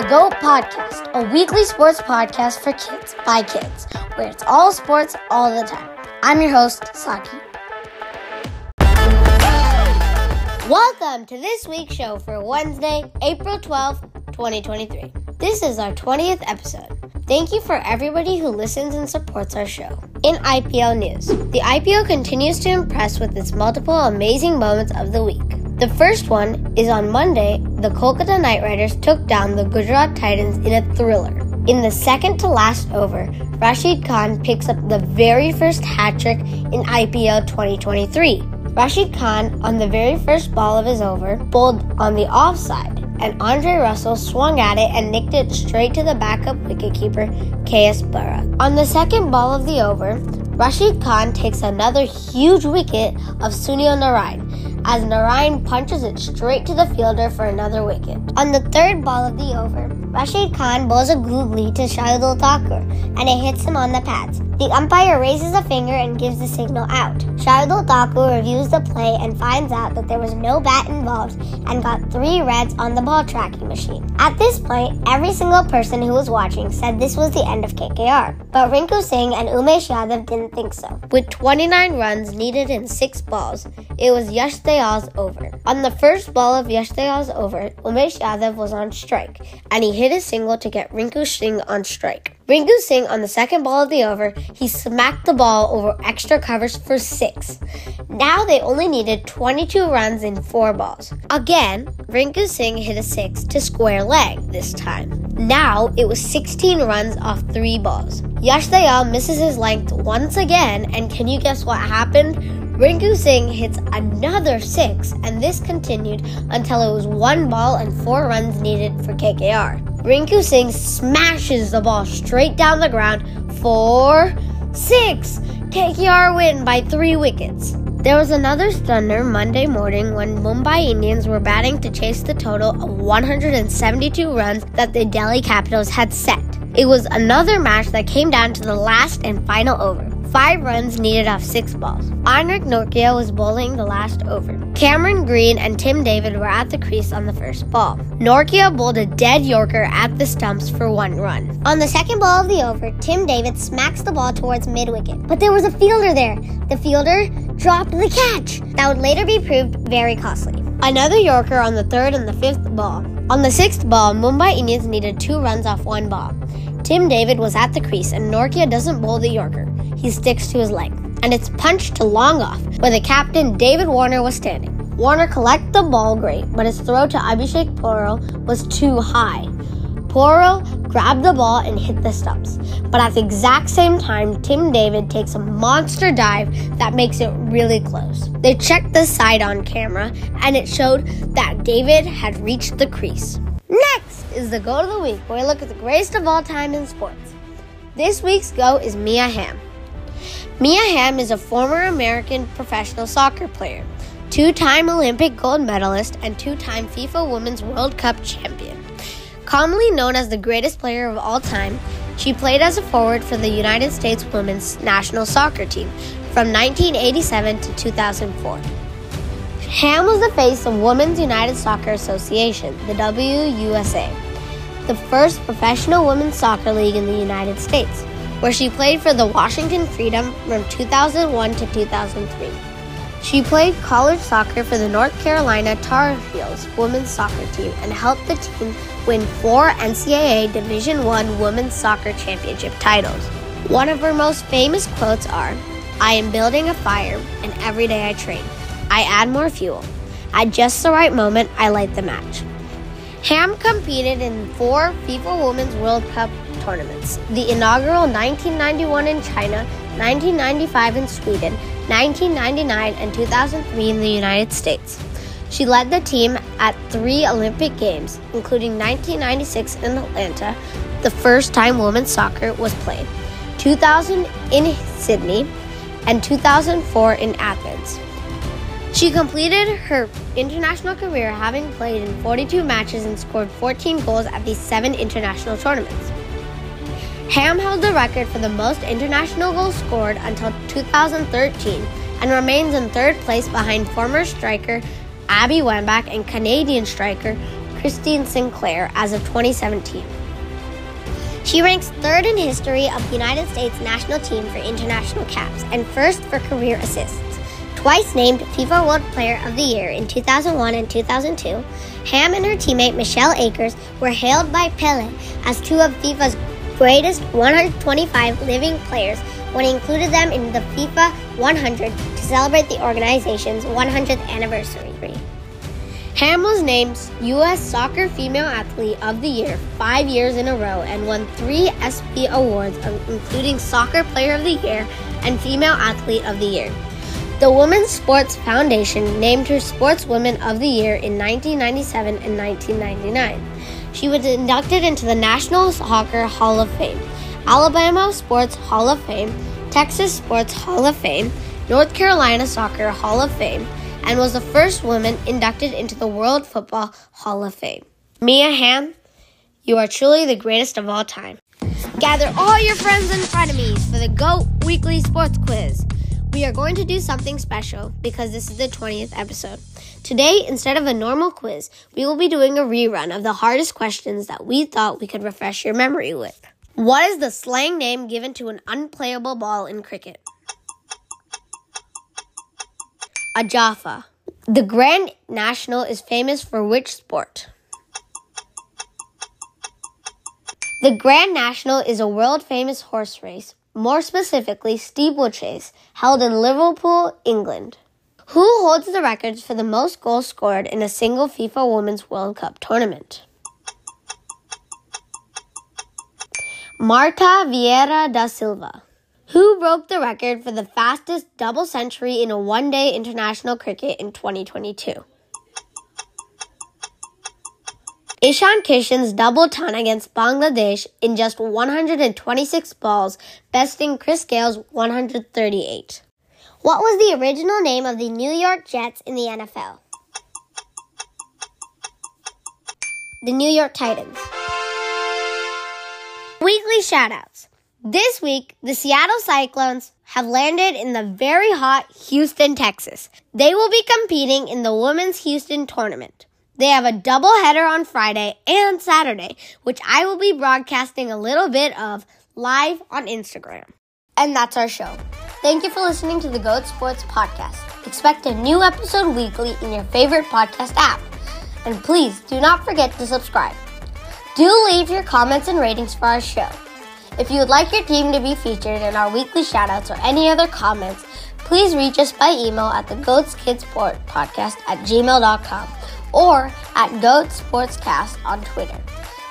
the GOAT Podcast, a weekly sports podcast for kids by kids, where it's all sports all the time. I'm your host, Saki. Welcome to this week's show for Wednesday, April 12th, 2023. This is our 20th episode. Thank you for everybody who listens and supports our show. In IPL news, the IPL continues to impress with its multiple amazing moments of the week. The first one is on Monday, the Kolkata Knight Riders took down the Gujarat Titans in a thriller. In the second to last over, Rashid Khan picks up the very first hat trick in IPL 2023. Rashid Khan, on the very first ball of his over, bowled on the offside, and Andre Russell swung at it and nicked it straight to the backup wicketkeeper, KS Bharat. On the second ball of the over, Rashid Khan takes another huge wicket of Sunil Narine as Narine punches it straight to the fielder for another wicket. On the third ball of the over, Rashid Khan bowls a googly to Shardul Thakur and it hits him on the pads. The umpire raises a finger and gives the signal out. Shardul Thakur reviews the play and finds out that there was no bat involved and got three reds on the ball tracking machine. At this point, every single person who was watching said this was the end of KKR, but Rinku Singh and Umesh Yadav didn't think so. With 29 runs needed in six balls, it was Yash Dayal's over. On the first ball of Yash Dayal's over, Umesh Yadav was on strike, and he hit a single to get Rinku Singh on strike. Rinku Singh on the second ball of the over, he smacked the ball over extra covers for six. Now they only needed 22 runs in four balls. Again, Rinku Singh hit a six to square leg this time. Now it was 16 runs off three balls. Yash Dayal misses his length once again, and can you guess what happened? Rinku Singh hits another six, and this continued until it was one ball and four runs needed for KKR. Rinku Singh smashes the ball straight down the ground for six. KKR win by three wickets. There was another stunner Monday morning when Mumbai Indians were batting to chase the total of 172 runs that the Delhi Capitals had set. It was another match that came down to the last and final over. Five runs needed off six balls. Anrich Nortje was bowling the last over. Cameron Green and Tim David were at the crease on the first ball. Nortje bowled a dead Yorker at the stumps for one run. On the second ball of the over, Tim David smacks the ball towards mid wicket, but there was a fielder there. The fielder dropped the catch. That would later be proved very costly. Another Yorker on the third and the fifth ball. On the sixth ball, Mumbai Indians needed two runs off one ball. Tim David was at the crease, and Nortje doesn't bowl the Yorker. He sticks to his leg, and it's punched to long off, where the captain David Warner was standing. Warner collected the ball great, but his throw to Abhishek Porel was too high. Porel grabbed the ball and hit the stumps. But at the exact same time, Tim David takes a monster dive that makes it really close. They checked the side on camera, and it showed that David had reached the crease. Next is the Goat of the Week, where we look at the greatest of all time in sports. This week's Goat is Mia Hamm. Mia Hamm is a former American professional soccer player, two time Olympic gold medalist, and two time FIFA Women's World Cup champion. Commonly known as the greatest player of all time, she played as a forward for the United States women's national soccer team from 1987 to 2004. Hamm was the face of Women's United Soccer Association, the WUSA, the first professional women's soccer league in the United States, where she played for the Washington Freedom from 2001 to 2003. She played college soccer for the North Carolina Tar Heels women's soccer team and helped the team win four NCAA Division I women's soccer championship titles. One of her most famous quotes are, I am building a fire and every day I train. I add more fuel. At just the right moment, I light the match. Hamm competed in four FIFA Women's World Cup tournaments the inaugural 1991 in China, 1995 in Sweden, 1999, and 2003 in the United States. She led the team at three Olympic Games, including 1996 in Atlanta, the first time women's soccer was played, 2000 in Sydney, and 2004 in Athens. She completed her international career having played in 42 matches and scored 14 goals at these seven international tournaments. Hamm held the record for the most international goals scored until 2013 and remains in third place behind former striker Abby Wambach and Canadian striker Christine Sinclair as of 2017. She ranks third in history of the United States national team for international caps and first for career assists. Twice named FIFA World Player of the Year in 2001 and 2002, Hamm and her teammate Michelle Akers were hailed by Pele as two of FIFA's greatest 125 living players when he included them in the FIFA 100 to celebrate the organization's 100th anniversary. Hamm was named U.S. Soccer Female Athlete of the Year five years in a row and won three ESPY awards, including Soccer Player of the Year and Female Athlete of the Year. The Women's Sports Foundation named her Sportswoman of the Year in 1997 and 1999. She was inducted into the National Soccer Hall of Fame, Alabama Sports Hall of Fame, Texas Sports Hall of Fame, North Carolina Soccer Hall of Fame, and was the first woman inducted into the World Football Hall of Fame. Mia Hamm, you are truly the greatest of all time. Gather all your friends and frenemies for the GOAT Weekly Sports Quiz. We are going to do something special because this is the 20th episode. Today, instead of a normal quiz, we will be doing a rerun of the hardest questions that we thought we could refresh your memory with. What is the slang name given to an unplayable ball in cricket? A Jaffa. The Grand National is famous for which sport? The Grand National is a world famous horse race, more specifically steeplechase, held in Liverpool, England. Who holds the records for the most goals scored in a single FIFA Women's World Cup tournament? Marta Vieira da Silva. Who broke the record for the fastest double century in a one day international cricket in 2022? Ishan Kishan's double ton against Bangladesh in just 126 balls, besting Chris Gayle's 138. What was the original name of the New York Jets in the NFL? The New York Titans. Weekly shoutouts. This week, the Seattle Cyclones have landed in the very hot Houston, Texas. They will be competing in the Women's Houston Tournament. They have a doubleheader on Friday and Saturday, which I will be broadcasting a little bit of live on Instagram. And that's our show. Thank you for listening to the Goat Sports Podcast. Expect a new episode weekly in your favorite podcast app. And please do not forget to subscribe. Do leave your comments and ratings for our show. If you would like your team to be featured in our weekly shoutouts or any other comments, please reach us by email at the Goats Kids Podcast at gmail.com or at Goat Sportscast on Twitter.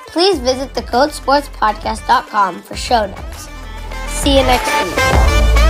Please visit the Goatsportspodcast.com for show notes. See you next week.